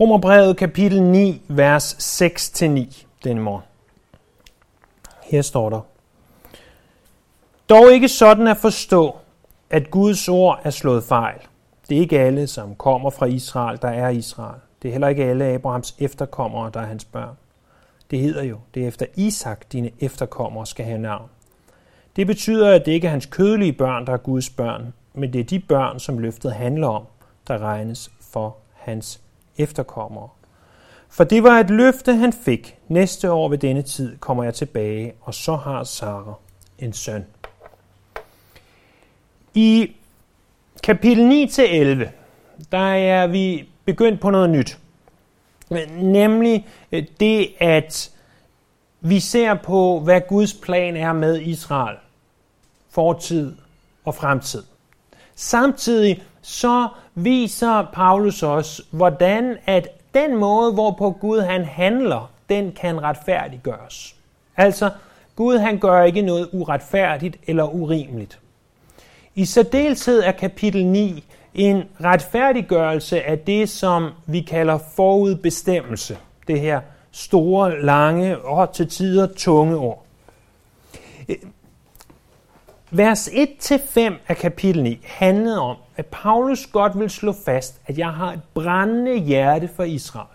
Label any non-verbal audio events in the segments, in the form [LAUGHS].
Romerbrevet kapitel 9, vers 6-9 denne morgen. Her står der. Dog ikke sådan at forstå, at Guds ord er slået fejl. Det er ikke alle, som kommer fra Israel, der er Israel. Det er heller ikke alle Abrahams efterkommere, der er hans børn. Det hedder jo, det er efter Isak, dine efterkommere skal have navn. Det betyder, at det ikke er hans kødelige børn, der er Guds børn, men det er de børn, som løftet handler om, der regnes for hans efterkommere. For det var et løfte, han fik. Næste år ved denne tid kommer jeg tilbage, og så har Sara en søn. I kapitel 9-11, der er vi begyndt på noget nyt. Nemlig øh, det, at vi ser på, hvad Guds plan er med Israel. Fortid og fremtid. Samtidig så viser Paulus os, hvordan at den måde, hvorpå Gud han handler, den kan retfærdiggøres. Altså, Gud han gør ikke noget uretfærdigt eller urimeligt. I særdeleshed er kapitel 9 en retfærdiggørelse af det, som vi kalder forudbestemmelse. Det her store, lange og til tider tunge ord. Vers 1-5 af kapitel 9 handlede om, at Paulus godt vil slå fast, at jeg har et brændende hjerte for Israel.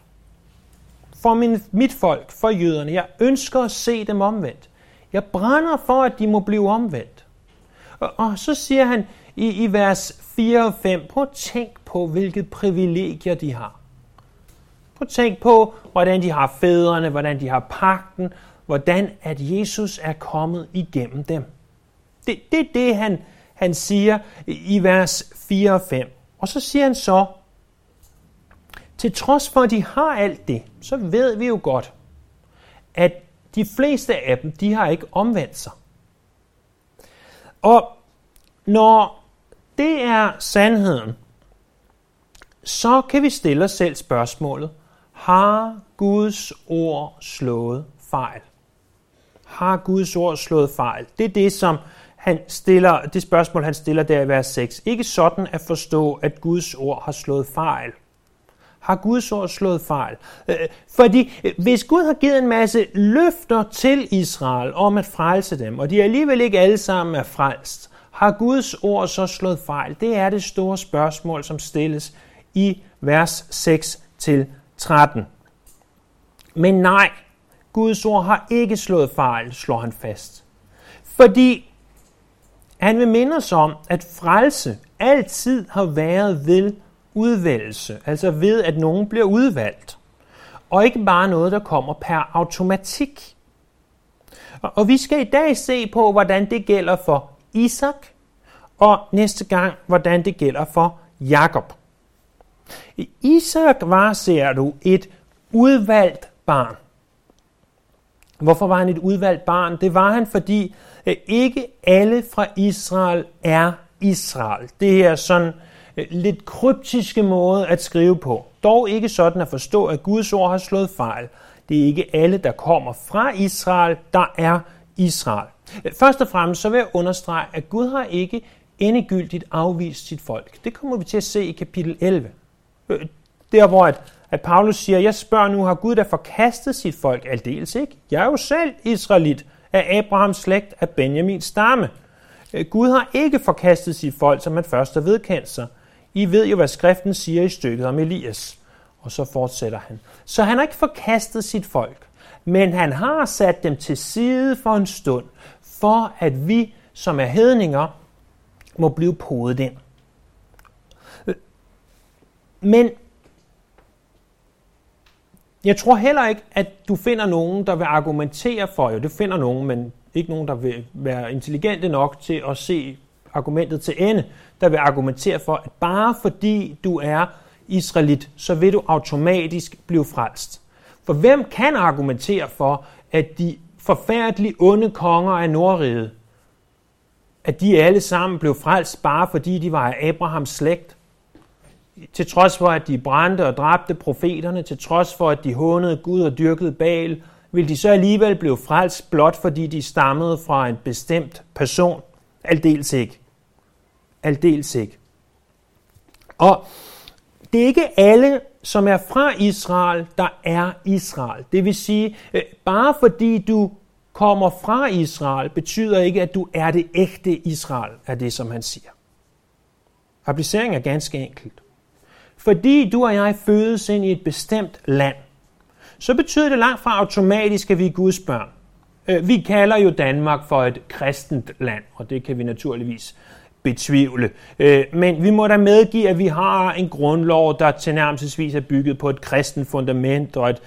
For min, mit folk, for jøderne. Jeg ønsker at se dem omvendt. Jeg brænder for, at de må blive omvendt. Og, og så siger han i, i vers 4 og 5, prøv at tænk på, hvilket privilegier de har. Prøv at tænk på, hvordan de har fædrene, hvordan de har pakten, hvordan at Jesus er kommet igennem dem. Det, det det, han, han siger i vers 4 og 5. Og så siger han så, til trods for, at de har alt det, så ved vi jo godt, at de fleste af dem, de har ikke omvendt sig. Og når det er sandheden, så kan vi stille os selv spørgsmålet, har Guds ord slået fejl? Har Guds ord slået fejl? Det er det, som han stiller, det spørgsmål, han stiller der i vers 6. Ikke sådan at forstå, at Guds ord har slået fejl. Har Guds ord slået fejl? Øh, fordi øh, hvis Gud har givet en masse løfter til Israel om at frelse dem, og de alligevel ikke alle sammen er frelst, har Guds ord så slået fejl? Det er det store spørgsmål, som stilles i vers 6-13. Men nej, Guds ord har ikke slået fejl, slår han fast. Fordi han vil minde os om, at frelse altid har været ved udvælgelse, altså ved, at nogen bliver udvalgt. Og ikke bare noget, der kommer per automatik. Og vi skal i dag se på, hvordan det gælder for Isak, og næste gang, hvordan det gælder for Jakob. Isak var, ser du, et udvalgt barn. Hvorfor var han et udvalgt barn? Det var han, fordi øh, ikke alle fra Israel er Israel. Det er sådan øh, lidt kryptiske måde at skrive på. Dog ikke sådan at forstå, at Guds ord har slået fejl. Det er ikke alle, der kommer fra Israel, der er Israel. Øh, først og fremmest så vil jeg understrege, at Gud har ikke endegyldigt afvist sit folk. Det kommer vi til at se i kapitel 11. Der hvor at at Paulus siger, jeg spørger nu, har Gud da forkastet sit folk? Aldeles ikke. Jeg er jo selv israelit af Abrahams slægt af Benjamins stamme. Øh, Gud har ikke forkastet sit folk, som man først har vedkendt sig. I ved jo, hvad skriften siger i stykket om Elias. Og så fortsætter han. Så han har ikke forkastet sit folk, men han har sat dem til side for en stund, for at vi, som er hedninger, må blive podet ind. Øh, men jeg tror heller ikke, at du finder nogen, der vil argumentere for, jo det finder nogen, men ikke nogen, der vil være intelligente nok til at se argumentet til ende, der vil argumentere for, at bare fordi du er israelit, så vil du automatisk blive frelst. For hvem kan argumentere for, at de forfærdelige onde konger af Nordriget, at de alle sammen blev frelst bare fordi de var af Abrahams slægt? Til trods for, at de brændte og dræbte profeterne, til trods for, at de hånede Gud og dyrkede Baal, vil de så alligevel blive frelst blot fordi de stammede fra en bestemt person? Aldeles ikke. Aldeles ikke. Og det er ikke alle som er fra Israel, der er Israel. Det vil sige, øh, bare fordi du kommer fra Israel, betyder ikke, at du er det ægte Israel, er det, som han siger. Applicering er ganske enkelt. Fordi du og jeg fødes ind i et bestemt land, så betyder det langt fra automatisk, at vi er Guds børn. Øh, vi kalder jo Danmark for et kristent land, og det kan vi naturligvis betvivle. Øh, men vi må da medgive, at vi har en grundlov, der tilnærmelsesvis er bygget på et kristent fundament, og at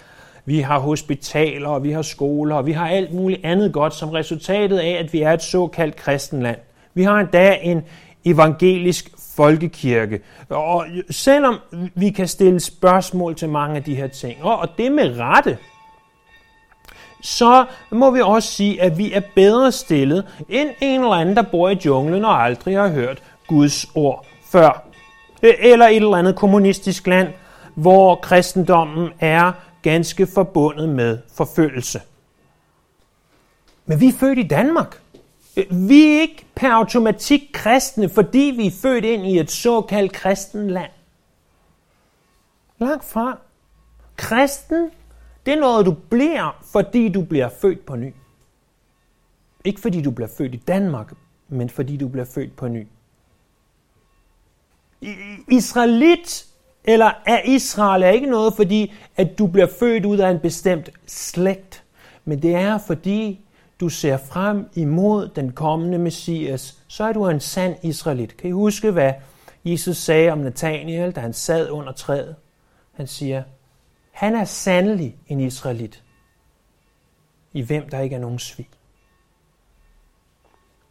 vi har hospitaler, og vi har skoler, og vi har alt muligt andet godt som resultatet af, at vi er et såkaldt kristenland. Vi har endda en evangelisk folkekirke. Og selvom vi kan stille spørgsmål til mange af de her ting, og det med rette, så må vi også sige, at vi er bedre stillet end en eller anden, der bor i junglen og aldrig har hørt Guds ord før. E, eller et eller andet kommunistisk land, hvor kristendommen er ganske forbundet med forfølgelse. Men vi er født i Danmark. Vi er ikke per automatik kristne, fordi vi er født ind i et såkaldt kristen land. Langt fra. Kristen, det er noget, du bliver, fordi du bliver født på ny. Ikke fordi du bliver født i Danmark, men fordi du bliver født på ny. Israelit eller er Israel er ikke noget, fordi at du bliver født ud af en bestemt slægt, men det er fordi du ser frem imod den kommende Messias, så er du en sand israelit. Kan I huske, hvad Jesus sagde om Nathaniel, da han sad under træet? Han siger, han er sandelig en israelit, i hvem der ikke er nogen svig.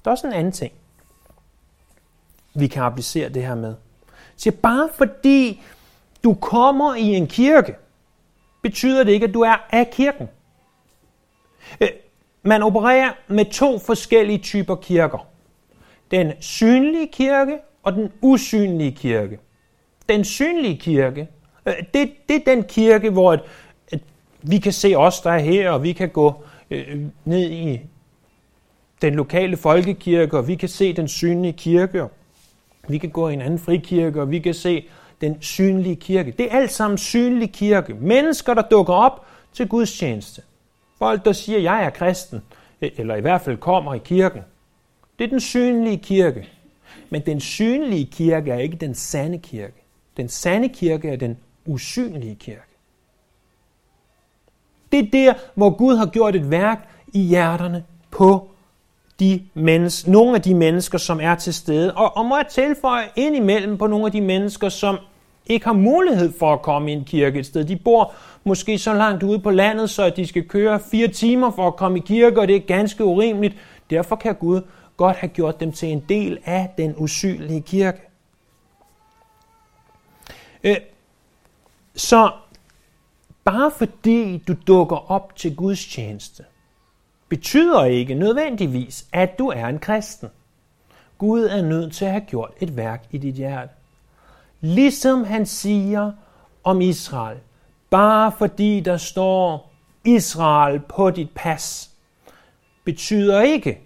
Der er også en anden ting, vi kan applicere det her med. Så bare fordi du kommer i en kirke, betyder det ikke, at du er af kirken. Øh, man opererer med to forskellige typer kirker. Den synlige kirke og den usynlige kirke. Den synlige kirke, øh, det, det er den kirke, hvor at, at vi kan se os, der er her, og vi kan gå øh, ned i den lokale folkekirke, og vi kan se den synlige kirke, og vi kan gå i en anden frikirke, og vi kan se den synlige kirke. Det er alt sammen synlig kirke. Mennesker, der dukker op til Guds tjeneste. Folk, der siger, jeg er kristen, e, eller i hvert fald kommer i kirken. Det er den synlige kirke. Men den synlige kirke er ikke den sande kirke. Den sande kirke er den usynlige kirke. Det er der, hvor Gud har gjort et værk i hjerterne på de mennesker, nogle af de mennesker, som er til stede. Og, og må jeg tilføje ind imellem på nogle af de mennesker, som ikke har mulighed for at komme i en kirke et sted. De bor måske så langt ude på landet, så de skal køre fire timer for at komme i kirke, og det er ganske urimeligt. Derfor kan Gud godt have gjort dem til en del af den usynlige kirke. Øh, så bare fordi du dukker op til Guds tjeneste, betyder ikke nødvendigvis, at du er en kristen. Gud er nødt til at have gjort et værk i dit hjerte. Ligesom han siger om Israel, bare fordi der står Israel på dit pas, betyder ikke,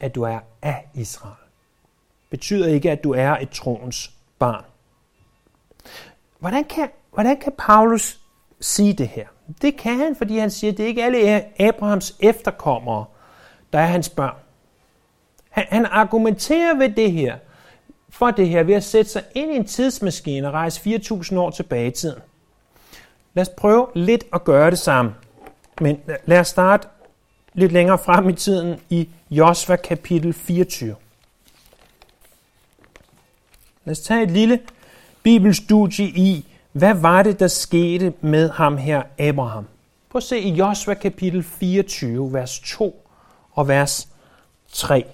at du er af Israel. Betyder ikke, at du er et troens barn. Hvordan kan, hvordan kan Paulus sige det her? Det kan han, fordi han siger, at det ikke alle Abrahams efterkommere, der er hans børn. Han, han argumenterer ved det her, for det her ved at sætte sig ind i en tidsmaskine og rejse 4.000 år tilbage i tiden. Lad os prøve lidt at gøre det sammen. Men lad os starte lidt længere frem i tiden i Josva kapitel 24. Lad os tage et lille bibelstudie i, hvad var det, der skete med ham her, Abraham. Prøv at se i Josva kapitel 24, vers 2 og vers 3.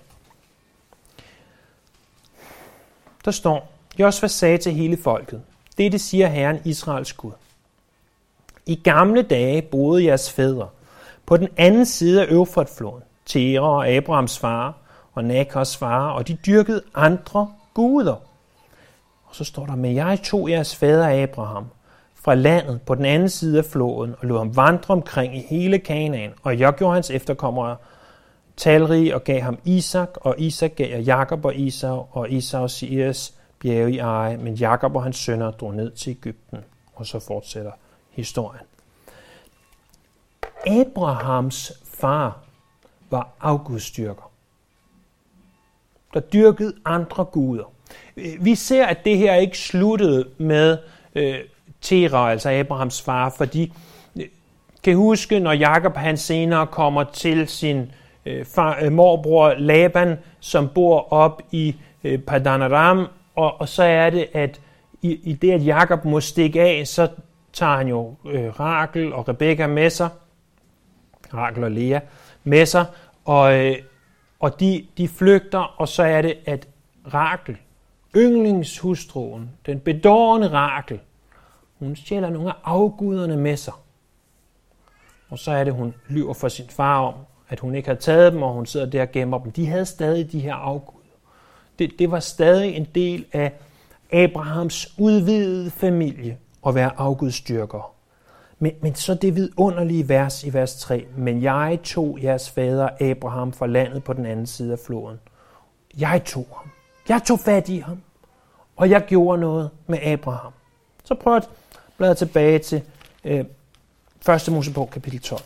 Der står, Josva sagde til hele folket, dette siger Herren Israels Gud. I gamle dage boede jeres fædre på den anden side af Øfratfloden, Tera og Abrahams far og Nakos far, og de dyrkede andre guder. Og så står der, med jeg tog jeres fader Abraham fra landet på den anden side af floden og lod ham vandre omkring i hele Kanaan, og jeg gjorde hans efterkommere talrige og gav ham Isak, og Isak gav Jakob og Isau, og Isau Seires bjerge i eje, men Jakob og hans sønner drog ned til Ægypten. Og så fortsætter historien. Abrahams far var afgudstyrker, der dyrkede andre guder. Vi ser, at det her ikke sluttede med øh, Tera, altså Abrahams far, fordi øh, kan huske, når Jakob han senere kommer til sin øh, far, øh, morbror Laban, som bor op i øh, Padanaram, og, og så er det, at i, i det, at Jakob må stikke af, så tager han jo øh, Rakel og Rebekka med sig, Rakel og Lea med sig, og, øh, og de, de flygter, og så er det, at Rakel, yndlingshustruen, den bedårende Rakel, hun stjæler nogle af afguderne med sig. Og så er det, hun lyver for sin far om, at hun ikke havde taget dem, og hun sidder der og gemmer dem. De havde stadig de her afguder. Det, det var stadig en del af Abrahams udvidede familie at være afgudstyrker. Men, men så det vidunderlige vers i vers 3. Men jeg tog jeres fader Abraham fra landet på den anden side af floden. Jeg tog ham. Jeg tog fat i ham. Og jeg gjorde noget med Abraham. Så prøv at bladre tilbage til øh, 1. Mosebog kapitel 12.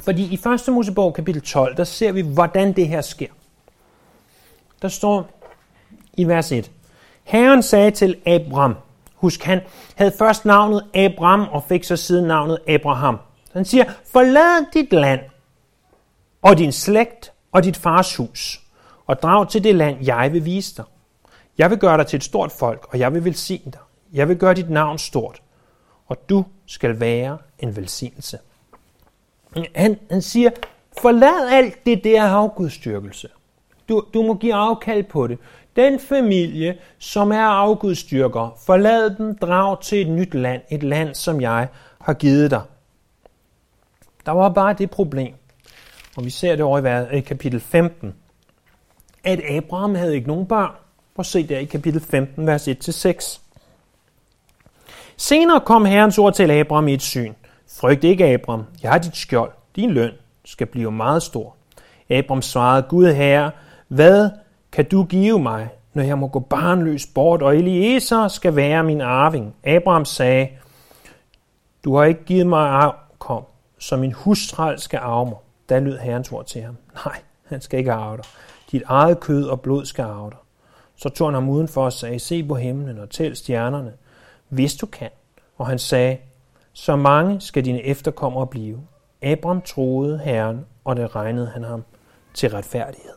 Fordi i 1. Mosebog kapitel 12, der ser vi, hvordan det her sker. Der står i vers 1. Herren sagde til Abram, husk han havde først navnet Abram og fik så siden navnet Abraham. Så Han siger, forlad dit land og din slægt og dit fars hus og drag til det land, jeg vil vise dig. Jeg vil gøre dig til et stort folk, og jeg vil velsigne dig. Jeg vil gøre dit navn stort, og du skal være en velsignelse. Han, han siger, forlad alt det der afgudstyrkelse. Du, du må give afkald på det. Den familie, som er afgudstyrker, forlad dem, drag til et nyt land, et land, som jeg har givet dig. Der var bare det problem, og vi ser det over i kapitel 15, at Abraham havde ikke nogen børn. Prøv at se der i kapitel 15, vers 1-6. Senere kom Herrens ord til Abraham i et syn. Frygt ikke, Abraham. Jeg har dit skjold. Din løn skal blive meget stor. Abraham svarede, Gud herre, hvad kan du give mig, når jeg må gå barnløs bort, og Eliezer skal være min arving? Abraham sagde, du har ikke givet mig afkom, så min hustral skal arve mig. Da lød herrens ord til ham. [LAUGHS] Nej, han skal ikke arve dig. Dit eget kød og blod skal arve dig. Så tog han ham udenfor og sagde, se på himlen og tæl stjernerne, hvis du kan. Og han sagde, så mange skal dine efterkommere blive. Abram troede Herren, og det regnede han ham til retfærdighed.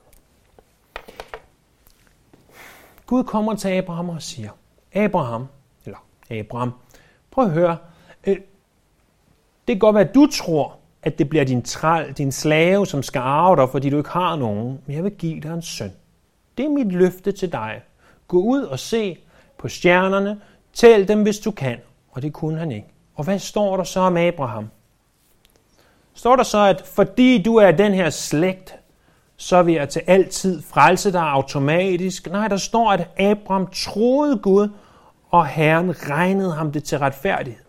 Gud kommer til Abraham og siger, Abraham, eller Abraham, prøv at høre, øh, det kan godt være, at du tror, at det bliver din træl, din slave, som skal arve dig, fordi du ikke har nogen, men jeg vil give dig en søn. Det er mit løfte til dig. Gå ud og se på stjernerne, tæl dem, hvis du kan. Og det kunne han ikke. Og hvad står der så om Abraham? Står der så, at fordi du er den her slægt, så vil jeg til altid frelse dig automatisk. Nej, der står, at Abraham troede Gud, og Herren regnede ham det til retfærdighed.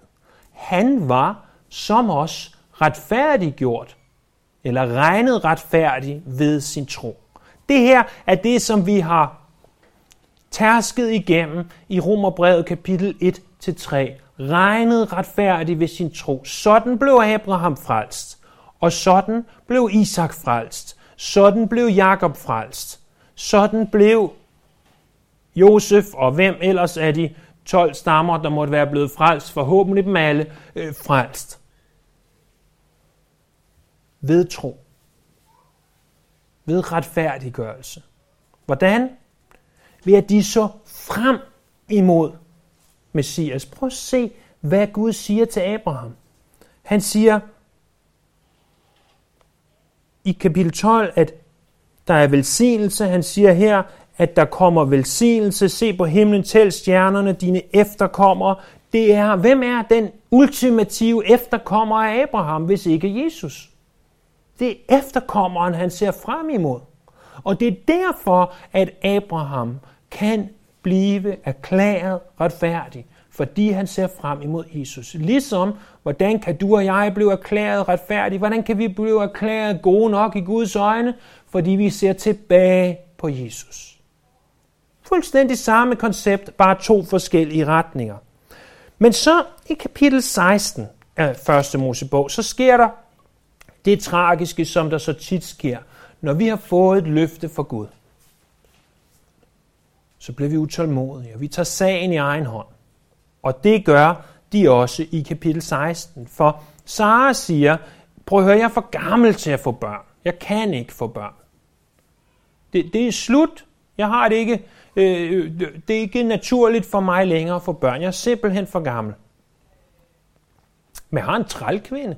Han var som os retfærdiggjort, eller regnet retfærdig ved sin tro. Det her er det, som vi har tærsket igennem i Romerbrevet kapitel 1-3. Regnet retfærdig ved sin tro. Sådan blev Abraham frelst, og sådan blev Isak frelst. Sådan blev Jakob frelst. Sådan blev Josef og hvem ellers af de 12 stammer, der måtte være blevet frelst, forhåbentlig dem alle, øh, frelst. Ved tro. Ved retfærdiggørelse. Hvordan? Ved at de så frem imod Messias. Prøv at se, hvad Gud siger til Abraham. Han siger, i kapitel 12, at der er velsignelse. Han siger her, at der kommer velsignelse. Se på himlen, tæl stjernerne, dine efterkommere. Det er, hvem er den ultimative efterkommer af Abraham, hvis ikke Jesus? Det er efterkommeren, han ser frem imod. Og det er derfor, at Abraham kan blive erklæret retfærdig. fordi han ser frem imod Jesus. Ligesom, hvordan kan du og jeg blive erklæret retfærdige? Hvordan kan vi blive erklæret gode nok i Guds øjne? Fordi vi ser tilbage på Jesus. Fuldstændig samme koncept, bare to forskellige retninger. Men så i kapitel 16 af første Mosebog, så sker der det tragiske, som der så tit sker, når vi har fået et løfte fra Gud. Så bliver vi utålmodige, og vi tager sagen i egen hånd. Og det gør de også i kapitel 16. For Sara siger, prøv at høre, jeg er for gammel til at få børn. Jeg kan ikke få børn. Det, det er slut. Jeg har det ikke. Øh, det er ikke naturligt for mig længere at få børn. Jeg er simpelthen for gammel. Men jeg har en trælkvinde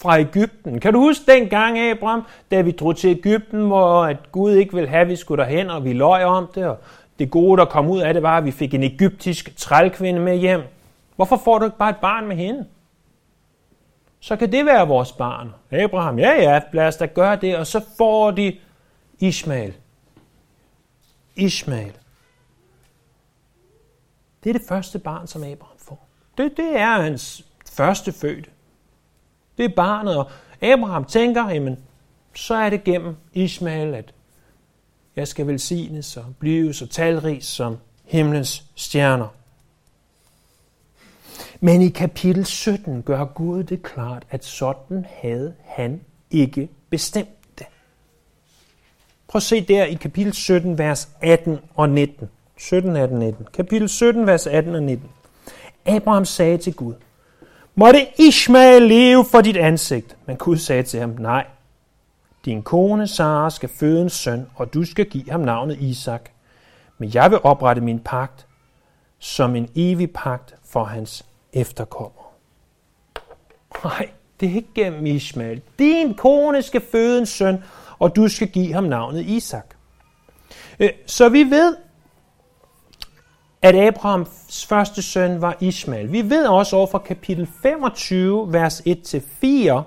fra Ægypten. Kan du huske dengang, Abraham, da vi drog til Ægypten, hvor at Gud ikke ville have, at vi skulle derhen, og vi løj om det, og det gode, der kom ud af det, var, at vi fik en egyptisk trælkvinde med hjem. Hvorfor får du ikke bare et barn med hende? Så kan det være vores barn. Abraham, ja ja, lad os da gøre det, og så får de Ismail. Ismail. Det er det første barn, som Abraham får. Det, det er hans første fødte. Det er barnet, og Abraham tænker, jamen, så er det gennem Ismael, at jeg skal velsignes og blive så talrig som himlens stjerner. Men i kapitel 17 gør Gud det klart, at sådan havde han ikke bestemt det. Prøv at se der i kapitel 17, vers 18 og 19. 17, 18, 19. Kapitel 17, vers 18 og 19. Abraham sagde til Gud, Måtte Ishmael leve for dit ansigt. Men Gud sagde til ham, nej, din kone Sara skal føde en søn, og du skal give ham navnet Isak. Men jeg vil oprette min pagt som en evig pagt for hans efterkommer. Nej, det er ikke gennem Ishmael. Din kone skal føde en søn, og du skal give ham navnet Isak. Øh, så vi ved, at Abrahams første søn var Ishmael. Vi ved også over fra kapitel 25, vers 1-4,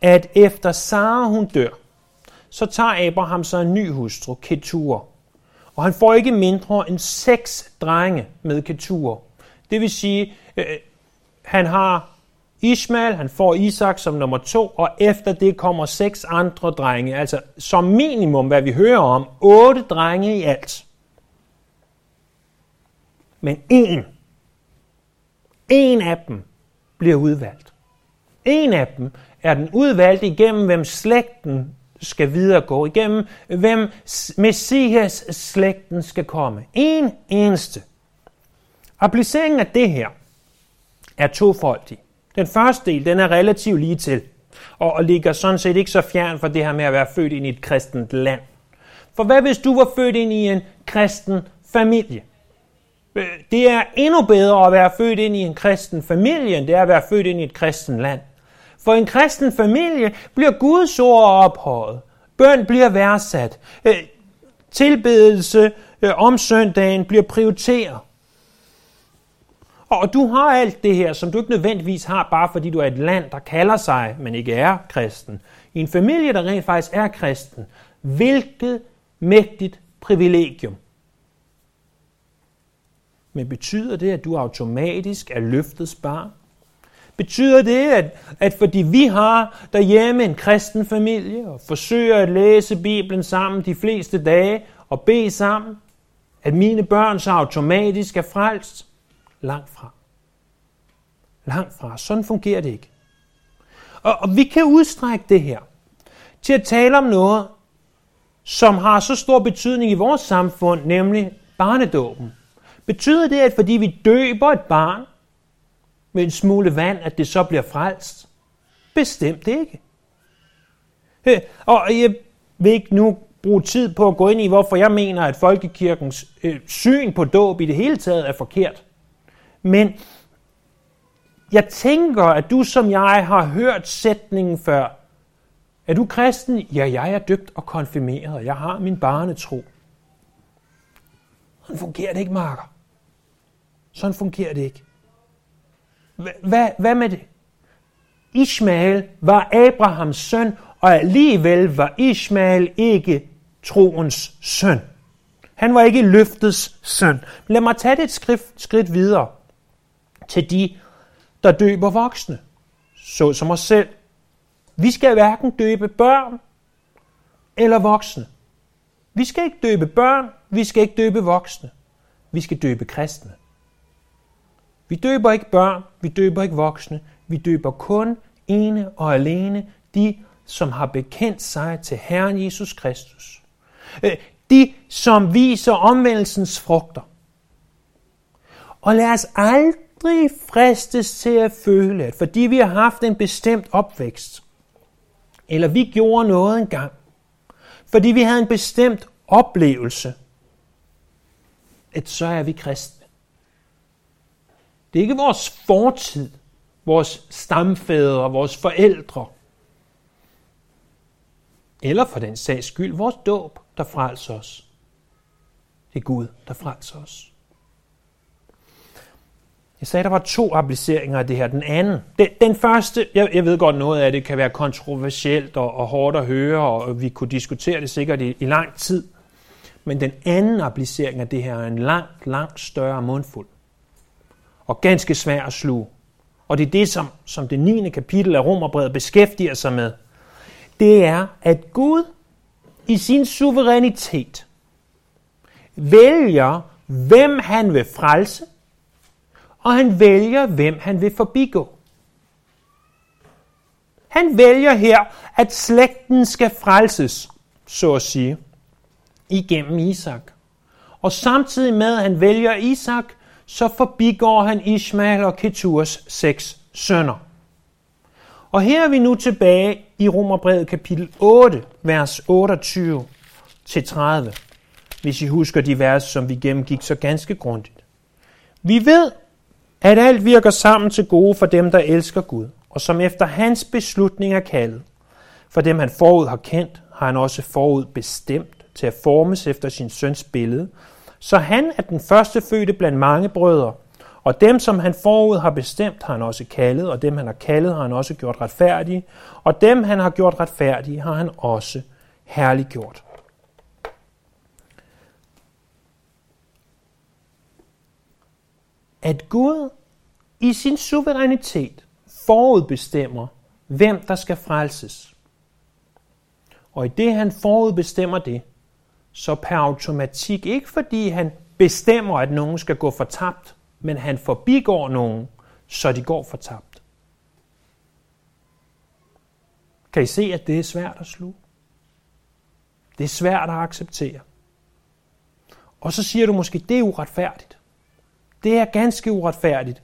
at efter Sara hun dør, så tager Abraham sig en ny hustru, Ketur. Og han får ikke mindre end seks drenge med Ketur. Det vil sige, øh, han har Ishmael, han får Isak som nummer to, og efter det kommer seks andre drenge. Altså som minimum, hvad vi hører om, otte drenge i alt. Men en, en af dem bliver udvalgt. En af dem er den udvalgt igennem, hvem slægten skal videregå, igennem hvem Messias slægten skal komme. En eneste. Appliceringen af det her er tofoldig. Den første del, den er relativt lige til, og, og ligger sådan set ikke så fjern for det her med at være født ind i et kristent land. For hvad hvis du var født ind i en kristen familie? Det er endnu bedre at være født ind i en kristen familie, end det er at være født ind i et kristen land. For en kristen familie bliver Guds ord ophøjet. Bøn bliver værdsat. Øh, tilbedelse øh, om søndagen bliver prioriteret. Og du har alt det her, som du ikke nødvendigvis har, bare fordi du er et land, der kalder sig, men ikke er kristen. I en familie, der rent faktisk er kristen. Hvilket mægtigt privilegium. Men betyder det, at du automatisk er løftets barn? Betyder det, at, at fordi vi har derhjemme en kristen familie og forsøger at læse Bibelen sammen de fleste dage og bede sammen, at mine børn så automatisk er frelst? Langt fra. Langt fra. Sådan fungerer det ikke. Og, og vi kan udstrække det her til at tale om noget, som har så stor betydning i vores samfund, nemlig barnedåben. Betyder det, at fordi vi døber et barn med en smule vand, at det så bliver frelst? Bestemt ikke. Og jeg vil ikke nu bruge tid på at gå ind i, hvorfor jeg mener, at folkekirkens øh, syn på dåb i det hele taget er forkert. Men jeg tænker, at du som jeg har hørt sætningen før. Er du kristen? Ja, jeg er døbt og konfirmeret. Jeg har min barnetro. Sådan fungerer det ikke, Marker. Sådan fungerer det ikke. Hvad, hvad med det? Ishmael var Abrahams søn, og alligevel var Ishmael ikke troens søn. Han var ikke løftets søn. Lad mig tage det et skridt, skridt videre til de, der døber voksne, så som os selv. Vi skal hverken døbe børn eller voksne. Vi skal ikke døbe børn, vi skal ikke døbe voksne. Vi skal døbe kristne. Vi døber ikke børn, vi døber ikke voksne. Vi døber kun ene og alene de, som har bekendt sig til Herren Jesus Kristus. Øh, de, som viser omvendelsens frugter. Og lad os aldrig fristes til at føle, at fordi vi har haft en bestemt opvækst, eller vi gjorde noget engang, fordi vi havde en bestemt oplevelse, at så er vi kristne. Det er ikke vores fortid, vores stamfædre, vores forældre, eller for den sags skyld vores dåb, der frelser os. Det er Gud, der frelser os. Jeg sagde, at der var to appliceringer af det her. Den anden, den, den første, jeg, jeg ved godt noget af det kan være kontroversielt og, og hårdt at høre, og vi kunne diskutere det sikkert i, i lang tid. Men den anden applicering af det her er en langt, langt større mundfuld. Og ganske svær at sluge. Og det er det, som, som det 9. kapitel af Romerbrevet beskæftiger sig med. Det er, at Gud i sin suverænitet vælger, hvem han vil frelse, og han vælger, hvem han vil forbigå. Han vælger her, at slægten skal frelses, så at sige, igennem Isak. Og samtidig med, at han vælger Isak, så forbigår han Ishmael og Keturs seks sønner. Og her er vi nu tilbage i Romerbrevet kapitel 8, vers 28 til 30, hvis I husker de vers, som vi gennemgik så ganske grundigt. Vi ved, at alt virker sammen til gode for dem, der elsker Gud, og som efter hans beslutning er kaldet. For dem, han forud har kendt, har han også forud bestemt til at formes efter sin søns billede, så han er den første fødte blandt mange brødre, og dem, som han forud har bestemt, har han også kaldet, og dem, han har kaldet, har han også gjort retfærdige, og dem, han har gjort retfærdige, har han også herliggjort. At Gud i sin suverænitet forudbestemmer, hvem der skal frelses. Og i det, han forudbestemmer det, så per automatik, ikke fordi han bestemmer, at nogen skal gå fortabt, men han forbigår nogen, så de går fortabt. Kan I se, at det er svært at sluge? Det er svært at acceptere. Og så siger du måske, det er uretfærdigt. Det er ganske uretfærdigt.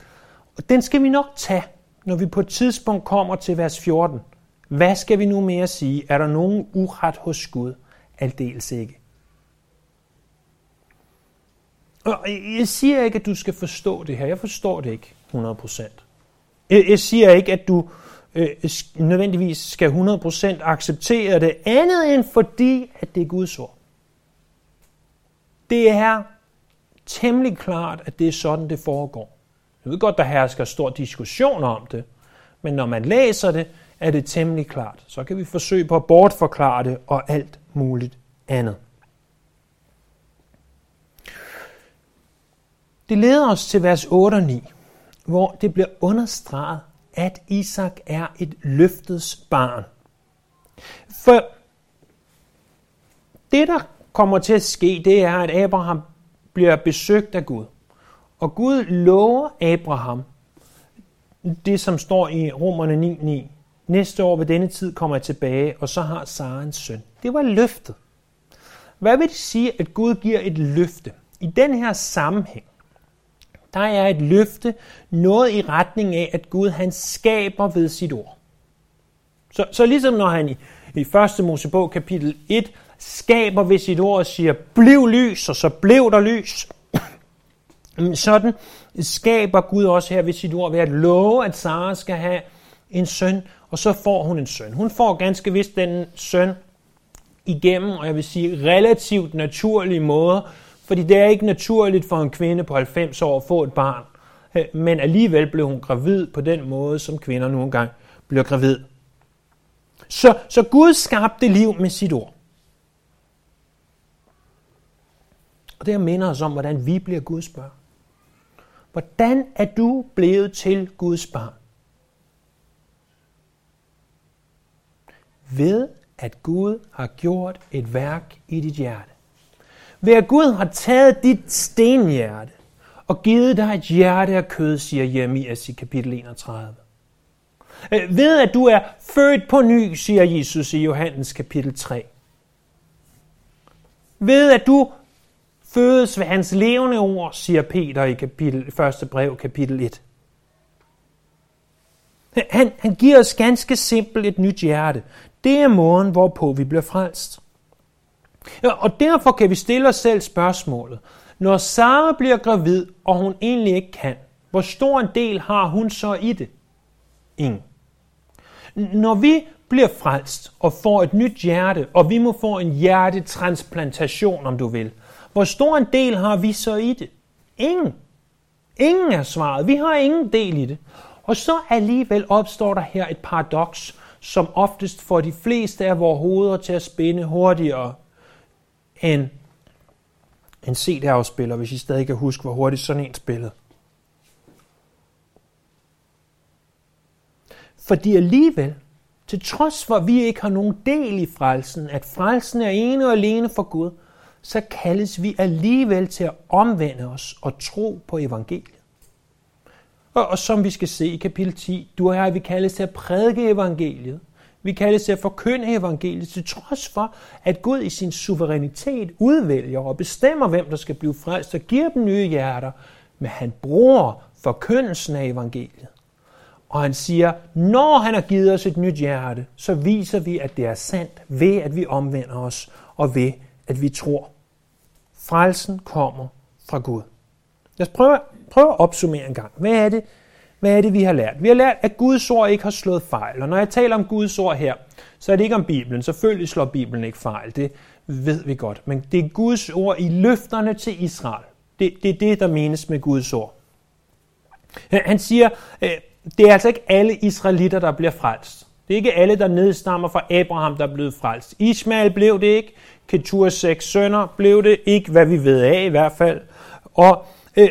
Og den skal vi nok tage, når vi på et tidspunkt kommer til vers 14. Hvad skal vi nu mere sige? Er der nogen uret hos Gud? Aldeles ikke. Og jeg siger ikke, at du skal forstå det her. Jeg forstår det ikke 100%. Jeg siger ikke, at du øh, nødvendigvis skal 100% acceptere det, andet end fordi, at det er Guds ord. Det er temmelig klart, at det er sådan, det foregår. Jeg ved godt, der hersker stor diskussion om det, men når man læser det, er det temmelig klart. Så kan vi forsøge på at bortforklare det og alt muligt andet. Det leder os til vers 8 og 9, hvor det bliver understreget, at Isak er et løftets barn. For det, der kommer til at ske, det er, at Abraham bliver besøgt af Gud. Og Gud lover Abraham det, som står i Romerne 9.9. Næste år ved denne tid kommer jeg tilbage, og så har Sara en søn. Det var løftet. Hvad vil det sige, at Gud giver et løfte? I den her sammenhæng, der er et løfte noget i retning af, at Gud han skaber ved sit ord. Så, så ligesom når han i, i 1. Mosebog kapitel 1 skaber ved sit ord og siger, bliv lys, og så blev der lys. [CLEARS THROAT] Sådan skaber Gud også her ved sit ord ved at love, at Sara skal have en søn, og så får hun en søn. Hun får ganske vist den søn igennem, og jeg vil sige relativt naturlige måder, fordi det er ikke naturligt for en kvinde på 90 år at få et barn. Men alligevel blev hun gravid på den måde, som kvinder nu engang bliver gravid. Så, så Gud skabte liv med sit ord. Og det minder os om, hvordan vi bliver Guds børn. Hvordan er du blevet til Guds barn? Ved at Gud har gjort et værk i dit hjerte. Ved at Gud har taget dit stenhjerte og givet dig et hjerte af kød, siger Jeremias i kapitel 31. Øh, ved at du er født på ny, siger Jesus i Johannes kapitel 3. Ved at du fødes ved hans levende ord, siger Peter i kapitel, første brev, kapitel 1. Han, han giver os ganske simpelt et nyt hjerte. Det er måden, hvorpå vi bliver frelst. Ja, og derfor kan vi stille os selv spørgsmålet. Når Sara bliver gravid, og hun egentlig ikke kan, hvor stor en del har hun så i det? Ingen. Når vi bliver frelst og får et nyt hjerte, og vi må få en hjertetransplantation, om du vil, hvor stor en del har vi så i det? Ingen. Ingen er svaret. Vi har ingen del i det. Og så alligevel opstår der her et paradoks, som oftest får de fleste af vores hoveder til at spænde hurtigere end en CD-afspiller, hvis I stadig kan huske, hvor hurtigt sådan en spillede. Fordi alligevel, til trods for at vi ikke har nogen del i frelsen, at frelsen er ene og alene for Gud, så kaldes vi alligevel til at omvende os og tro på evangeliet. Og, og som vi skal se i kapitel 10, du og jeg, vi kaldes til at prædike evangeliet. Vi kaldes til at forkynde evangeliet, til trods for, at Gud i sin suverænitet udvælger og bestemmer, hvem der skal blive frelst og giver dem nye hjerter. Men han bruger forkyndelsen af evangeliet. Og han siger, når han har givet os et nyt hjerte, så viser vi, at det er sandt ved, at vi omvender os og ved, at vi tror. Frelsen kommer fra Gud. Lad os prøve, prøve at opsummere en gang. Hvad er, det, hvad er det, vi har lært? Vi har lært, at Guds ord ikke har slået fejl. Og når jeg taler om Guds ord her, så er det ikke om Bibelen. Selvfølgelig slår Bibelen ikke fejl. Det ved vi godt. Men det er Guds ord i løfterne til Israel. Det, det er det, der menes med Guds ord. Han siger, øh, det er altså ikke alle israelitter, der bliver frelst. Det er ikke alle, der nedstammer fra Abraham, der er blevet frelst. Ismael blev det ikke. Keturs seks sønner blev det ikke, hvad vi ved af i hvert fald. Og øh,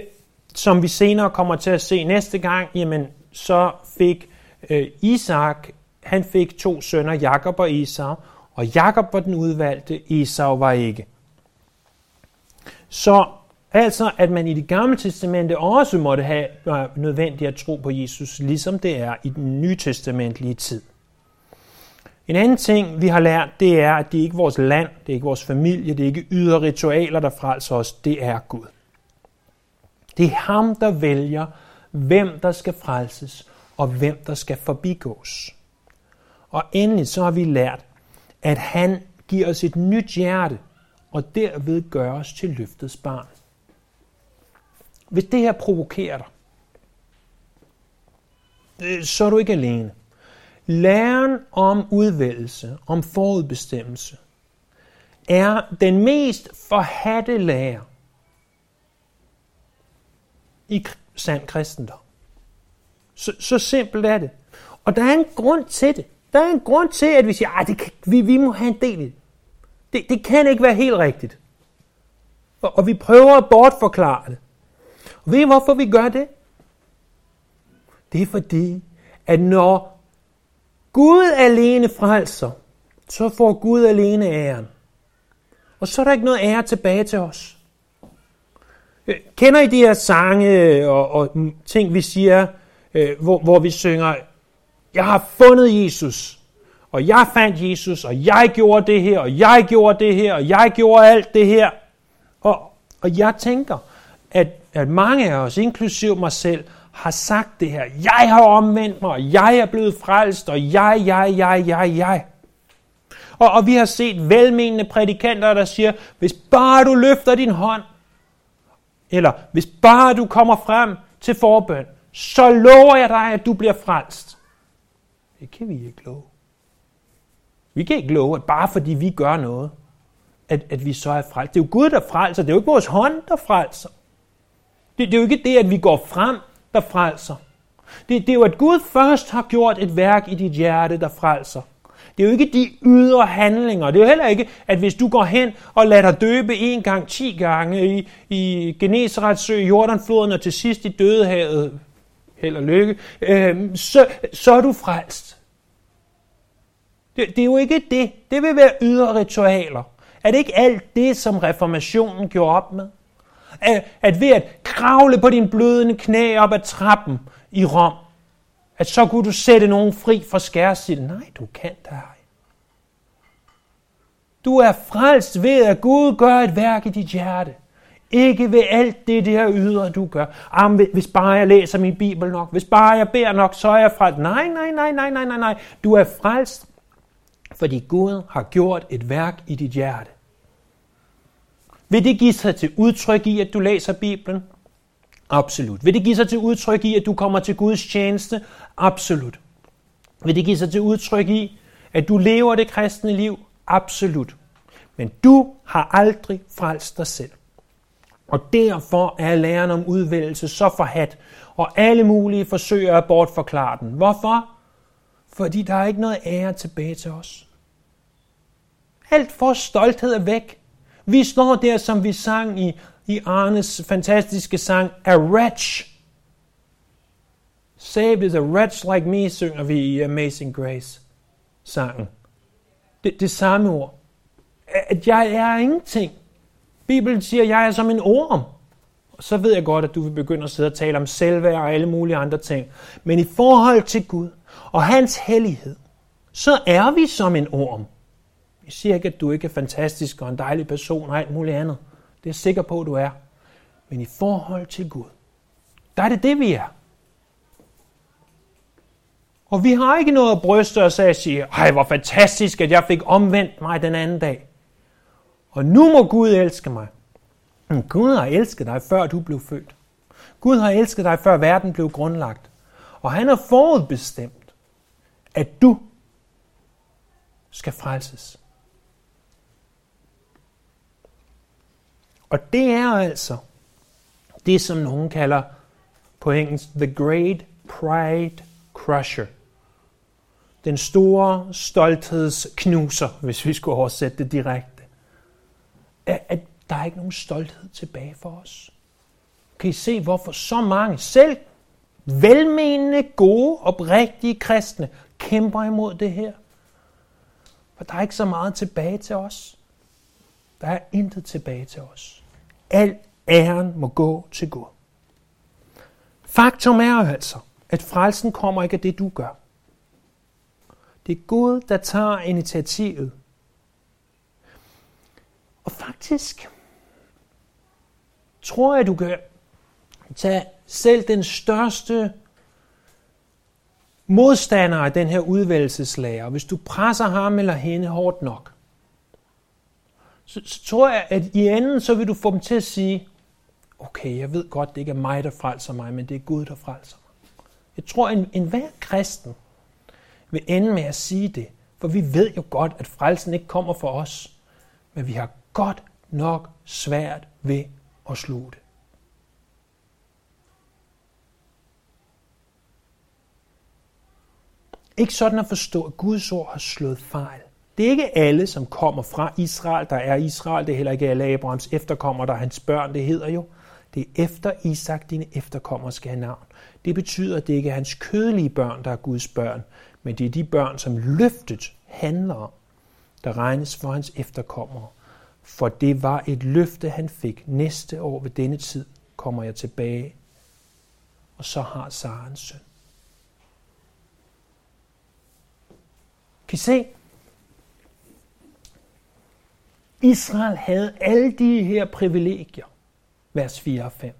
som vi senere kommer til at se næste gang, jamen så fik øh, Isak, han fik to sønner, Jakob og Esau, og Jakob var den udvalgte, Esau var ikke. Så altså, at man i det gamle testamente også måtte have øh, nødvendigt at tro på Jesus, ligesom det er i den nye testamentlige tid. En anden ting, vi har lært, det er, at det er ikke vores land, det er ikke vores familie, det er ikke ydre ritualer, der frelser os, det er Gud. Det er ham, der vælger, hvem der skal frelses, og hvem der skal forbigås. Og endelig så har vi lært, at han giver os et nyt hjerte, og derved gør os til løftets barn. Hvis det her provokerer dig, øh, så er du ikke alene. Læren om udvælgelse, om forudbestemmelse, er den mest forhatte lære i sand kristendom. Så, så simpelt er det. Og der er en grund til det. Der er en grund til, at vi siger, at det vi, vi må have en del i det. det. Det kan ikke være helt rigtigt. Og, og vi prøver at bortforklare det. Og ved I, hvorfor vi gør det? Det er fordi, at når Gud alene frelser, så får Gud alene æren. Og så er der ikke noget ære tilbage til os. Kender I de her sange øh, og, og ting, vi siger, øh, hvor, hvor vi synger, jeg har fundet Jesus, og jeg fandt Jesus, og jeg gjorde det her, og jeg gjorde det her, og jeg gjorde alt det her. Og, og jeg tænker, at, at mange af os, inklusiv mig selv, har sagt det her. Jeg har omvendt mig, og jeg er blevet frelst, og jeg, jeg, jeg, jeg, jeg. Og, og vi har set velmenende prædikanter, der siger, hvis bare du løfter din hånd, eller hvis bare du kommer frem til forbøn, så lover jeg dig, at du bliver frelst. Det kan vi ikke love. Vi kan ikke love, at bare fordi vi gør noget, at, at vi så er frelst. Det er jo Gud, der frelser. Det er jo ikke vores hånd, der frelser. Det, det er jo ikke det, at vi går frem, der frelser. Det, det er jo, at Gud først har gjort et værk i dit hjerte, der frelser. Det er jo ikke de ydre handlinger. Det er jo heller ikke, at hvis du går hen og lader dig døbe en gang, ti gange i, i Genesaretsø, Jordanfloden og til sidst i Dødehavet, held og lykke, øh, så, så er du frelst. Det, det er jo ikke det. Det vil være ydre ritualer. Er det ikke alt det, som reformationen gjorde op med? At, at ved at kravle på din blødende knæ op ad trappen i Rom, at så kunne du sætte nogen fri fra skærsild. Nej, du kan det ej. Du er frelst ved, at Gud gør et værk i dit hjerte. Ikke ved alt det der ydre, du gør. Am, hvis bare jeg læser min bibel nok, hvis bare jeg beder nok, så er jeg frelst. Nej, nej, nej, nej, nej, nej, nej. Du er frelst, fordi Gud har gjort et værk i dit hjerte. Vil det give sig til udtryk i, at du læser Bibelen? Absolut. Vil det give sig til udtryk i, at du kommer til Guds tjeneste? Absolut. Vil det give sig til udtryk i, at du lever det kristne liv? Absolut. Men du har aldrig frelst dig selv. Og derfor er læren om udvælgelse så forhat, og alle mulige forsøger at bortforklare den. Hvorfor? Fordi der er ikke noget ære tilbage til os. Alt for stolthed er væk. Vi står der, som vi sang i, i Arnes fantastiske sang, A Wretch. Saved is a wretch like me, synger vi i Amazing Grace sangen. Det, det samme ord. At jeg er ingenting. Bibelen siger, at jeg er som en orm. Og så ved jeg godt, at du vil begynde at sidde og tale om selvværd og alle mulige andre ting. Men i forhold til Gud og hans hellighed, så er vi som en orm. Jeg siger ikke, at du ikke er fantastisk og en dejlig person og alt muligt andet. Det er jeg sikker på, at du er. Men i forhold til Gud, der er det det, vi er. Og vi har ikke noget at bryste os af og sige, ej, hvor fantastisk, at jeg fik omvendt mig den anden dag. Og nu må Gud elske mig. Men Gud har elsket dig, før du blev født. Gud har elsket dig, før verden blev grundlagt. Og han har forudbestemt, at du skal frelses. Og det er altså det, som nogen kalder på engelsk The Great Pride Crusher. Den store stolthedsknuser, hvis vi skulle oversætte det direkte. At der er ikke nogen stolthed tilbage for os. Kan I se, hvorfor så mange, selv velmenende, gode, oprigtige kristne, kæmper imod det her? For der er ikke så meget tilbage til os. Der er intet tilbage til os. Al æren må gå til Gud. Faktum er altså, at frelsen kommer ikke af det, du gør. Det er Gud, der tager initiativet. Og faktisk tror jeg, du kan tage selv den største modstander af den her udvælgelseslærer. Hvis du presser ham eller hende hårdt nok, så, så tror jeg, at i enden, så vil du få dem til at sige, okay, jeg ved godt, det ikke er mig, der frelser mig, men det er Gud, der frelser mig. Jeg tror, at en, en hver kristen vil ende med at sige det, for vi ved jo godt, at frelsen ikke kommer for os, men vi har godt nok svært ved at sluge det. Ikke sådan at forstå, at Guds ord har slået fejl. Det er ikke alle, som kommer fra Israel, der er Israel. Det er heller ikke alle Abrahams efterkommere, der er hans børn. Det hedder jo, det er efter Isak, dine efterkommere skal have navn. Det betyder, at det ikke er hans kødelige børn, der er Guds børn, men det er de børn, som løftet handler om, der regnes for hans efterkommere. For det var et løfte, han fik. Næste år ved denne tid kommer jeg tilbage, og så har Sara en søn. Kan I se? Israel havde alle de her privilegier, vers 4 og 5.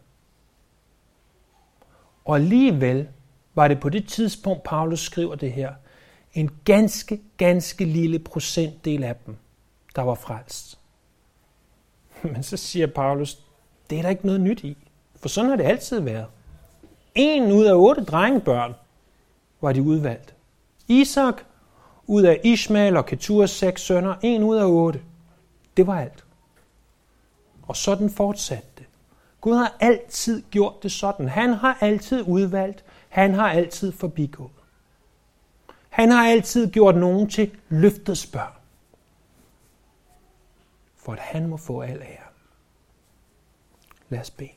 Og alligevel var det på det tidspunkt, Paulus skriver det her, en ganske, ganske lille procentdel af dem, der var frelst. [LAUGHS] Men så siger Paulus, det er der ikke noget nyt i, for sådan har det altid været. En ud af otte drengebørn var de udvalgt. Isak ud af Ishmael og Keturs seks sønner, en ud af otte. Det var alt. Og sådan fortsatte det. Gud har altid gjort det sådan. Han har altid udvalgt. Han har altid forbigået. Han har altid gjort nogen til løftets børn. For at han må få al ære. Lad os bede.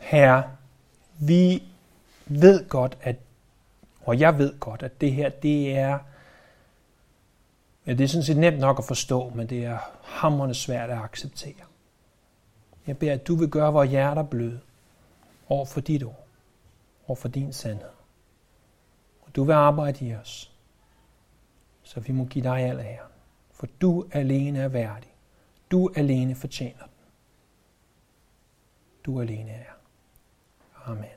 Herre, vi ved godt, at, og jeg ved godt, at det her, det er, ja, det er sådan set nemt nok at forstå, men det er hammerende svært at acceptere. Jeg beder, at du vil gøre vores hjerter bløde over for dit ord, over for din sandhed. Og du vil arbejde i os, så vi må give dig al ære. For du alene er værdig. Du alene fortjener den. Du alene er. Amen.